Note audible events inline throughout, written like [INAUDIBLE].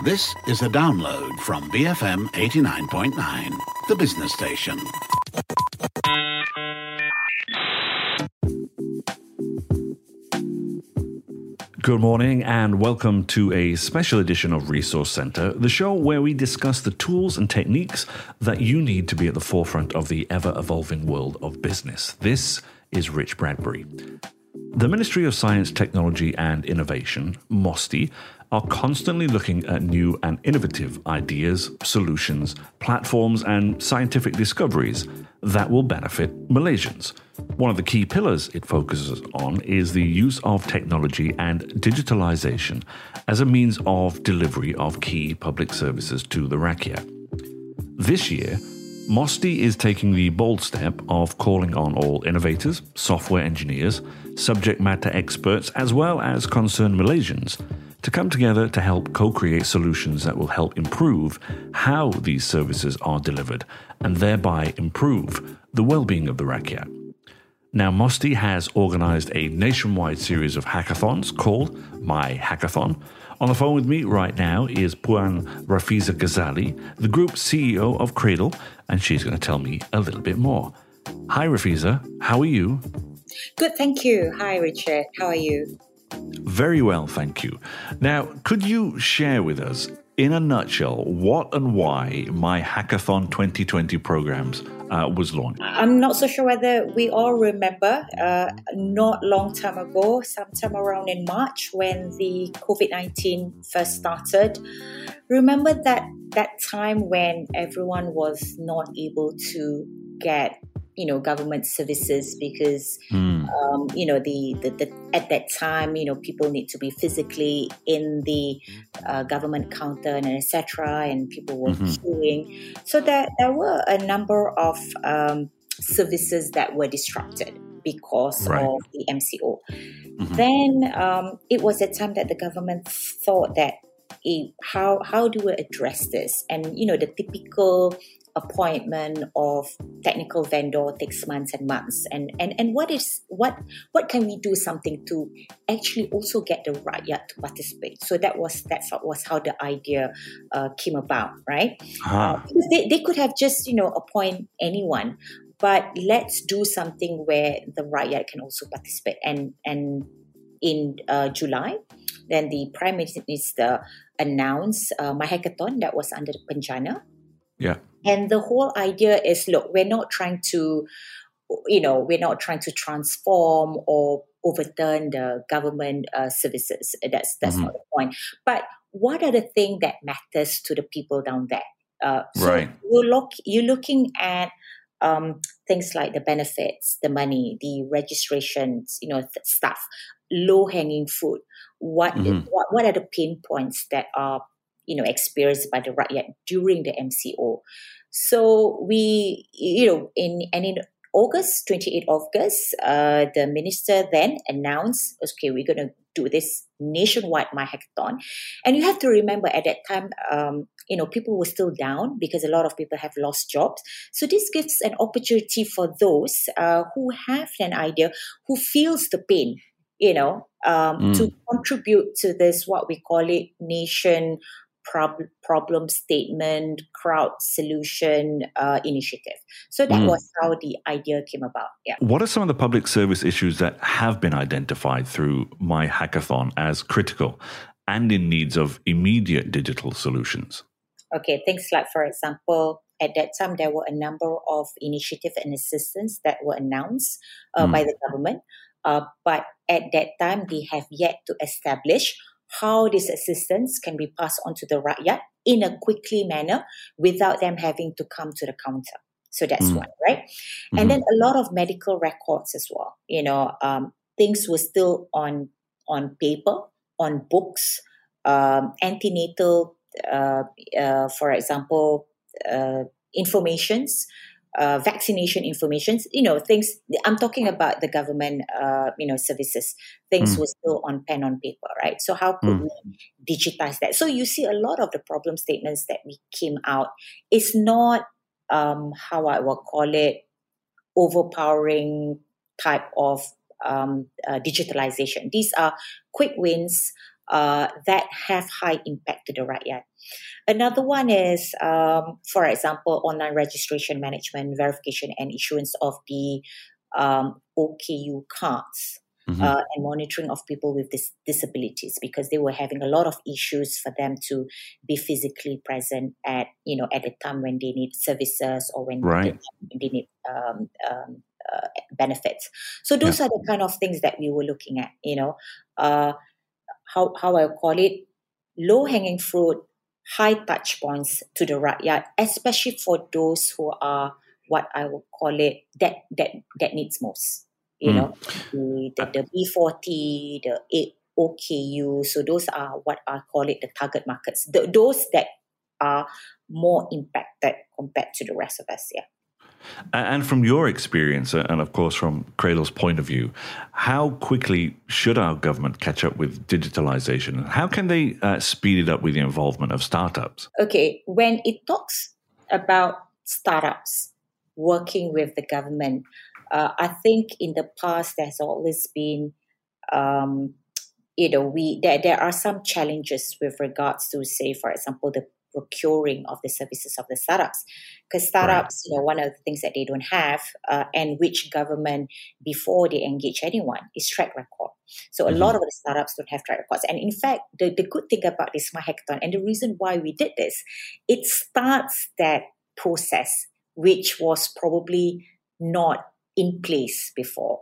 This is a download from BFM 89.9, the business station. Good morning and welcome to a special edition of Resource Center, the show where we discuss the tools and techniques that you need to be at the forefront of the ever evolving world of business. This is Rich Bradbury. The Ministry of Science, Technology and Innovation, MOSTI, are constantly looking at new and innovative ideas, solutions, platforms, and scientific discoveries that will benefit Malaysians. One of the key pillars it focuses on is the use of technology and digitalization as a means of delivery of key public services to the rakyat. This year, MOSTI is taking the bold step of calling on all innovators, software engineers, subject matter experts, as well as concerned Malaysians to come together to help co create solutions that will help improve how these services are delivered and thereby improve the well being of the rakyat. Now, MOSTI has organized a nationwide series of hackathons called My Hackathon. On the phone with me right now is Puan Rafiza Ghazali, the group CEO of Cradle, and she's going to tell me a little bit more. Hi, Rafiza. How are you? Good, thank you. Hi, Richard. How are you? Very well, thank you. Now, could you share with us, in a nutshell, what and why my Hackathon 2020 programs uh, was launched? I'm not so sure whether we all remember, uh, not long time ago, sometime around in March when the COVID 19 first started. Remember that that time when everyone was not able to get you know government services because mm. um, you know the, the, the, at that time you know people need to be physically in the uh, government counter and etc and people were mm-hmm. queuing so there, there were a number of um, services that were disrupted because right. of the MCO. Mm-hmm. Then um, it was a time that the government thought that how how do we address this? And you know the typical appointment of technical vendor takes months and months. And and and what is what what can we do something to actually also get the rakyat to participate? So that was that's what was how the idea uh, came about right? Uh-huh. uh, because they, they could have just you know appoint anyone but let's do something where the rakyat can also participate. And and in uh, July then the prime minister announced uh, my hackathon that was under the Penjana yeah. And the whole idea is look, we're not trying to, you know, we're not trying to transform or overturn the government uh, services. That's that's mm-hmm. not the point. But what are the things that matters to the people down there? Uh, so right. you look, you're looking at um, things like the benefits, the money, the registrations, you know, th- stuff, low hanging fruit. What, mm-hmm. what what are the pain points that are you know experienced by the rakyat during the MCO. So we, you know, in and in August, 28 August, uh, the minister then announced, okay, we're going to do this nationwide My Hackathon. And you have to remember at that time, um, you know, people were still down because a lot of people have lost jobs. So this gives an opportunity for those uh, who have an idea, who feels the pain, you know, um, mm. to contribute to this, what we call it, nation prob- problem statement, crowd solution uh, initiative. So that mm. was how the idea came about. Yeah. What are some of the public service issues that have been identified through My Hackathon as critical and in needs of immediate digital solutions? Okay, things like, for example, at that time there were a number of initiatives and assistance that were announced uh, mm. by the government. Uh, but at that time, they have yet to establish how this assistance can be passed on to the rakyat in a quickly manner without them having to come to the counter. So that's mm. one, right? Mm-hmm. And then a lot of medical records as well. You know, um, things were still on on paper, on books, um, antenatal, uh, uh, for example, uh, informations uh, vaccination information, you know, things. I'm talking about the government, uh, you know, services. Things mm. were still on pen on paper, right? So how could mm. we digitize that? So you see, a lot of the problem statements that we came out is not um, how I will call it overpowering type of um, uh, digitalization. These are quick wins uh, that have high impact to the rakyat. Another one is, um, for example, online registration management, verification, and issuance of the um, OKU cards. Mm-hmm. Uh, and monitoring of people with dis- disabilities because they were having a lot of issues for them to be physically present at you know at the time when they need services or when right. they, they, need um, um, uh, benefits. So those yeah. are the kind of things that we were looking at. You know, uh, how how I call it, low hanging fruit, high touch points to the rakyat, especially for those who are what I would call it that that that needs most. You mm. know, the the, the B forty, the eight OKU. So those are what I call it the target markets. The, those that are more impacted compared to the rest of us. Yeah. And from your experience, and of course from Cradle's point of view, how quickly should our government catch up with digitalization? How can they uh, speed it up with the involvement of startups? Okay, when it talks about startups working with the government, uh, I think in the past there's always been, um, you know, we there, there are some challenges with regards to, say, for example, the procuring of the services of the startups because startups right. you know one of the things that they don't have uh, and which government before they engage anyone is track record so mm-hmm. a lot of the startups don't have track records and in fact the, the good thing about this smart hackathon and the reason why we did this it starts that process which was probably not in place before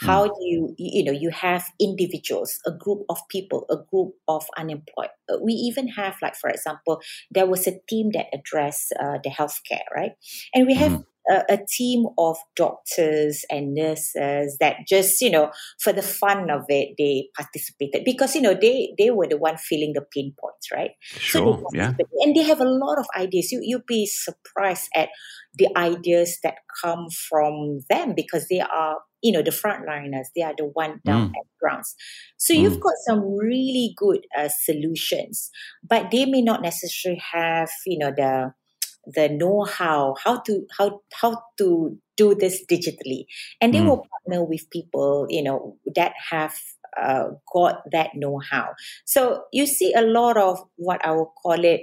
how mm. do you you know you have individuals a group of people a group of unemployed. Uh, we even have like for example there was a team that addressed uh, the healthcare right? And we have mm a, a, team of doctors and nurses that just you know for the fun of it they participated because you know they they were the one feeling the pain points right? Sure so yeah. and they have a lot of ideas. You you'd be surprised at the ideas that come from them because they are you know the frontliners they are the one down mm. at grounds so mm. you've got some really good uh, solutions but they may not necessarily have you know the the know-how how to how how to do this digitally and they mm. will partner with people you know that have uh, got that know-how so you see a lot of what i will call it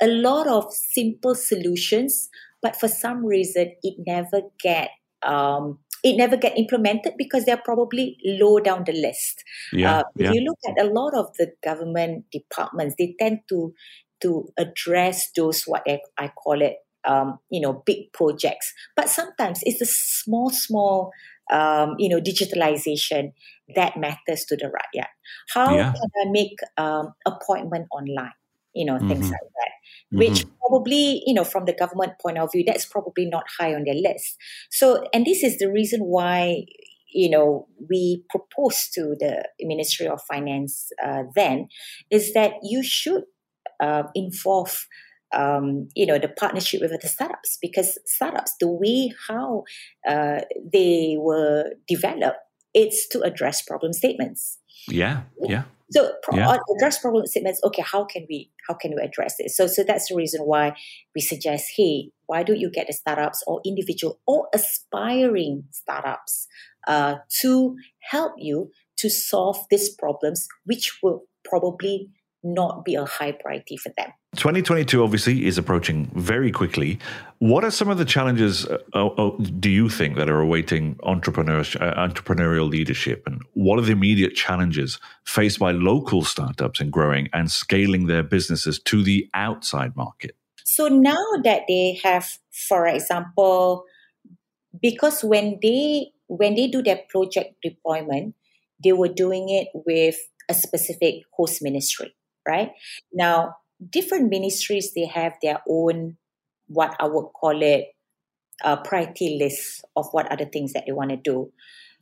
a lot of simple solutions but for some reason it never get um, it never get implemented because they're probably low down the list. Yeah, uh, if you look at a lot of the government departments, they tend to to address those what I, I call it, um, you know, big projects. But sometimes it's a small, small, um, you know, digitalization that matters to the rakyat. How yeah. can I make um, appointment online? You know, mm-hmm. things like that. Mm-hmm. Which probably, you know, from the government point of view, that's probably not high on their list. So, and this is the reason why you know, we proposed to the Ministry of Finance uh, then is that you should uh, involve um, you know the partnership with the startups because startups the way how uh, they were developed it's to address problem statements yeah yeah so yeah. address problem statements okay how can we how can we address this so so that's the reason why we suggest hey why don't you get the startups or individual or aspiring startups uh, to help you to solve these problems which will probably not be a high priority for them. 2022 obviously is approaching very quickly. What are some of the challenges uh, uh, do you think that are awaiting entrepreneurs, uh, entrepreneurial leadership? And what are the immediate challenges faced by local startups in growing and scaling their businesses to the outside market? So now that they have, for example, because when they when they do their project deployment, they were doing it with a specific host ministry right? Now, different ministries, they have their own, what I would call it, uh, priority list of what are the things that they want to do.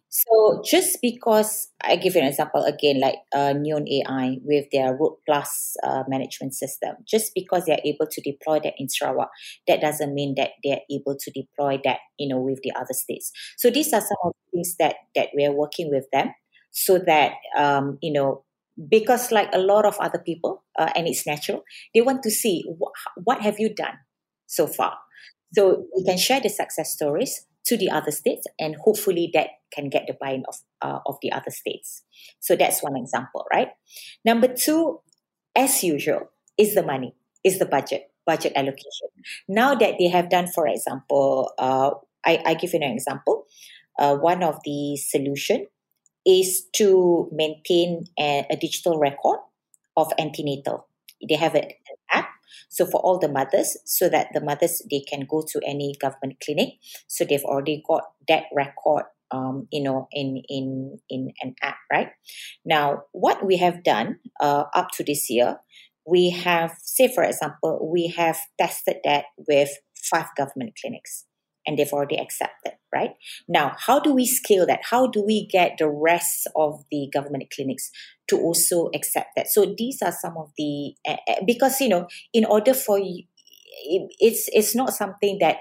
So just because I give you an example again, like uh, Neuon AI with their Road Plus uh, management system, just because they are able to deploy that in Sarawak, that doesn't mean that they are able to deploy that, you know, with the other states. So these are some of the things that that we are working with them, so that um, you know because like a lot of other people uh, and it's natural they want to see wh- what have you done so far so we can share the success stories to the other states, and hopefully that can get the buy-in of uh, of the other states. So that's one example, right? Number two, as usual, is the money, is the budget, budget allocation. Now that they have done, for example, uh, I, I give you an example. Uh, one of the solution is to maintain a, a digital record of antenatal. They have an app so for all the mothers, so that the mothers they can go to any government clinic. So they've already got that record um, you know, in in in an app, right? Now, what we have done uh, up to this year, we have, say, for example, we have tested that with five government clinics and they've already accepted, right? Now, how do we scale that? How do we get the rest of the government clinics to also accept that? So these are some of the because you know, in order for you, it's it's not something that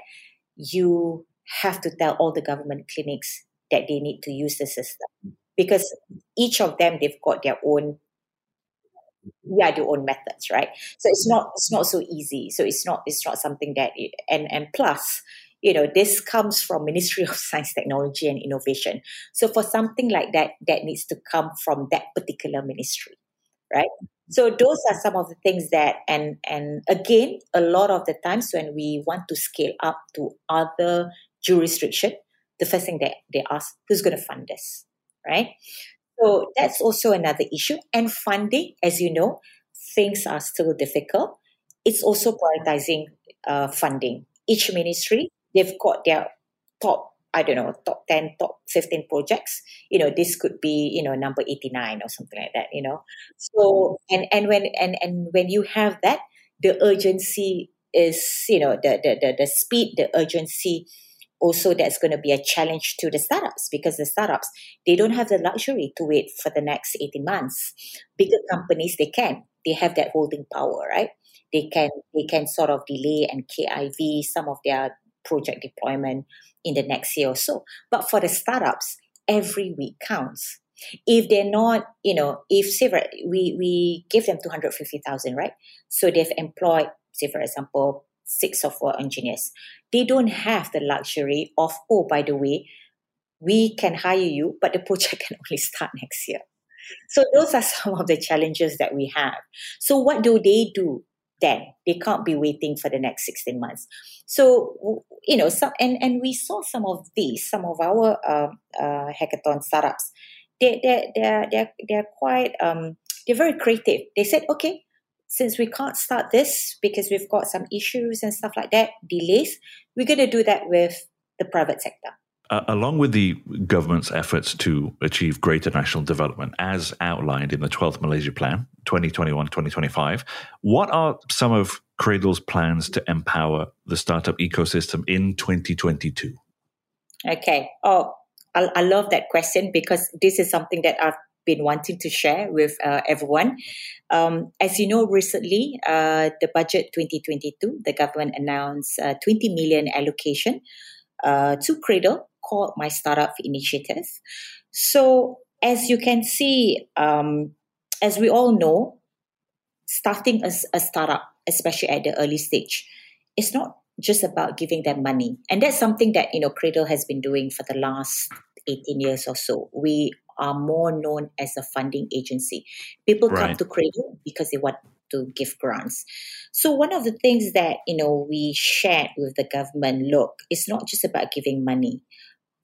you have to tell all the government clinics that they need to use the system because each of them they've got their own yeah their own methods right so it's not it's not so easy so it's not it's not something that and and plus you know this comes from ministry of [LAUGHS] science technology and innovation. So for something like that that needs to come from that particular ministry right? So those are some of the things that and and again a lot of the times when we want to scale up to other jurisdiction the first thing that they ask who's going to fund this? Right? So that's also another issue. And funding as you know things are still difficult. It's also prioritizing uh, funding. Each ministry they've got their top I don't know, top 10, top 15 projects, you know, this could be, you know, number 89 or something like that, you know. So, and, and when, and, and when you have that, the urgency is, you know, the, the, the, the speed, the urgency, also that's going to be a challenge to the startups because the startups, they don't have the luxury to wait for the next 18 months. Bigger companies, they can. They have that holding power, right? They can, they can sort of delay and KIV some of their project deployment in the next year or so. But for the startups, every week counts. If they're not, you know, if say we we give them two hundred fifty thousand, right? So they've employed, say for example, six four engineers. They don't have the luxury of, oh, by the way, we can hire you, but the project [LAUGHS] can only start next year. So those are some of the challenges that we have. So what do they do? Then. They can't be waiting for the next 16 months. So, you know, and, and we saw some of these, some of our uh, uh, hackathon startups. They, they're, they're, they're, they're quite, um, they're very creative. They said, okay, since we can't start this because we've got some issues and stuff like that, delays, we're going to do that with the private sector. Uh, along with the government's efforts to achieve greater national development, as outlined in the 12th Malaysia Plan 2021 2025, what are some of Cradle's plans to empower the startup ecosystem in 2022? Okay. Oh, I, I love that question because this is something that I've been wanting to share with uh, everyone. Um, as you know, recently, uh, the budget 2022, the government announced 20 million allocation uh, to Cradle called My Startup Initiative. So, as you can see, um, as we all know, starting a, a startup, especially at the early stage, it's not just about giving them money. And that's something that, you know, Cradle has been doing for the last 18 years or so. We are more known as a funding agency. People right. come to Cradle because they want to give grants. So one of the things that you know we shared with the government, look, it's not just about giving money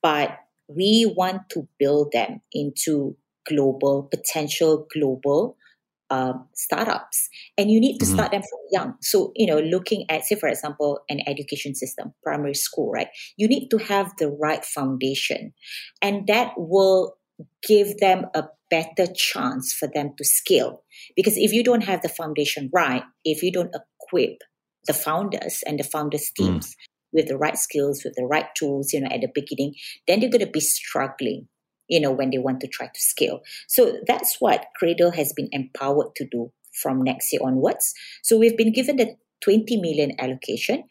but we want to build them into global, potential global um, startups. And you need to mm-hmm. start them from young. So, you know, looking at, say, for example, an education system, primary school, right? You need to have the right foundation. And that will give them a better chance for them to scale. Because if you don't have the foundation right, if you don't equip the founders and the founders mm. teams, mm with the right skills, with the right tools, you know, at the beginning, then they're going to be struggling, you know, when they want to try to scale. So that's what Cradle has been empowered to do from next year onwards. So we've been given the 20 million allocation.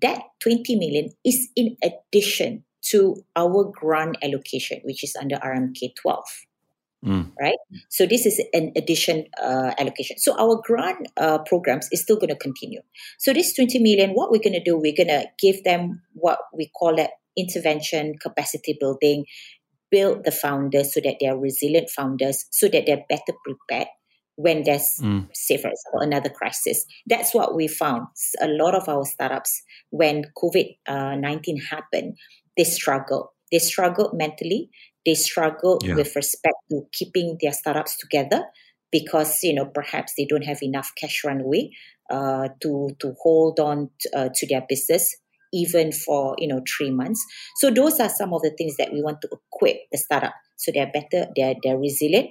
That 20 million is in addition to our grant allocation, which is under RMK 12. Mm. Right, so this is an addition uh, allocation. So our grant uh, programs is still going to continue. So this twenty million, what we're going to do, we're going to give them what we call it, intervention, capacity building, build the founders so that they are resilient founders, so that they're better prepared when there's, mm. say, for example, another crisis. That's what we found. A lot of our startups, when COVID uh, 19 happened, they struggled. They struggled mentally. They struggled yeah. with respect to keeping their startups together because you know perhaps they don't have enough cash runway uh, to to hold on to, uh, to their business even for you know three months. So those are some of the things that we want to equip the startup so they're better, they're they're resilient,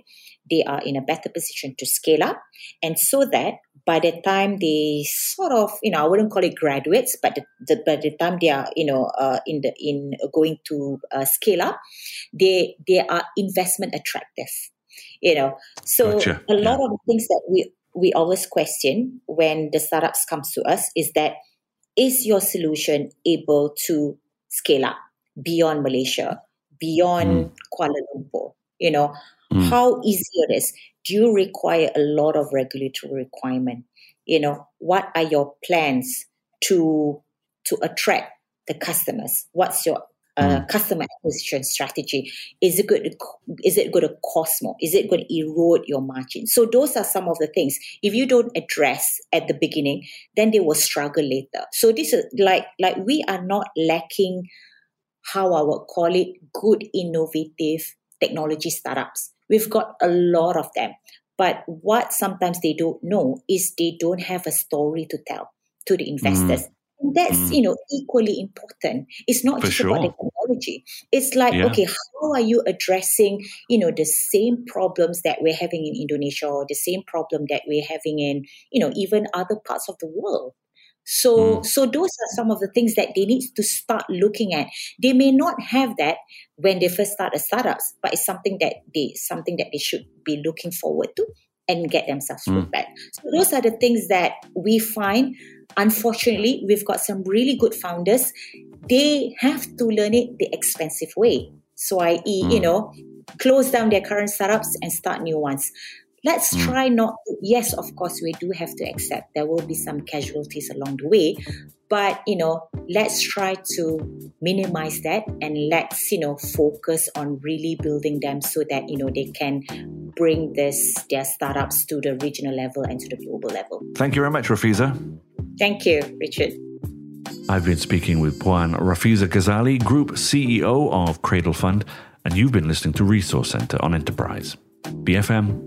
they are in a better position to scale up, and so that by the time they sort of you know I wouldn't call it graduates, but the, the by the time they are you know uh, in the in going to uh, scale up, they they are investment attractive. You know, so gotcha. a lot yeah. of things that we we always question when the startups comes to us is that is your solution able to scale up beyond Malaysia, beyond mm. Kuala Lumpur? You know, mm. how easy it is. Do you require a lot of regulatory requirement? You know, what are your plans to to attract the customers? What's your uh, mm. customer acquisition strategy? Is it good? Is it going to cost more? Is it going to erode your margin? So those are some of the things. If you don't address at the beginning, then they will struggle later. So this is like like we are not lacking how I would call it good innovative technology startups. We've got a lot of them. But what sometimes they don't know is they don't have a story to tell to the investors. Mm. And that's, mm. you know, equally important. It's not For just sure. about the technology. It's like, yeah. okay, how are you addressing, you know, the same problems that we're having in Indonesia or the same problem that we're having in, you know, even other parts of the world? So, mm. so those are some of the things that they need to start looking at. They may not have that when they first start a startups, but it's something that they something that they should be looking forward to and get themselves mm. prepared. So those are the things that we find. Unfortunately, we've got some really good founders. They have to learn it the expensive way. So, i.e., mm. you know, close down their current startups and start new ones. Let's mm. try not to, yes, of course, we do have to accept there will be some casualties along the way, but you know let's try to minimize that and let's you know focus on really building them so that you know they can bring this their startups to the regional level and to the global level. Thank you very much rafiza. Thank you richard. I've been speaking with Puan Rafiza Ghazali, Group CEO of Cradle Fund, and you've been listening to Resource Center on Enterprise, BFM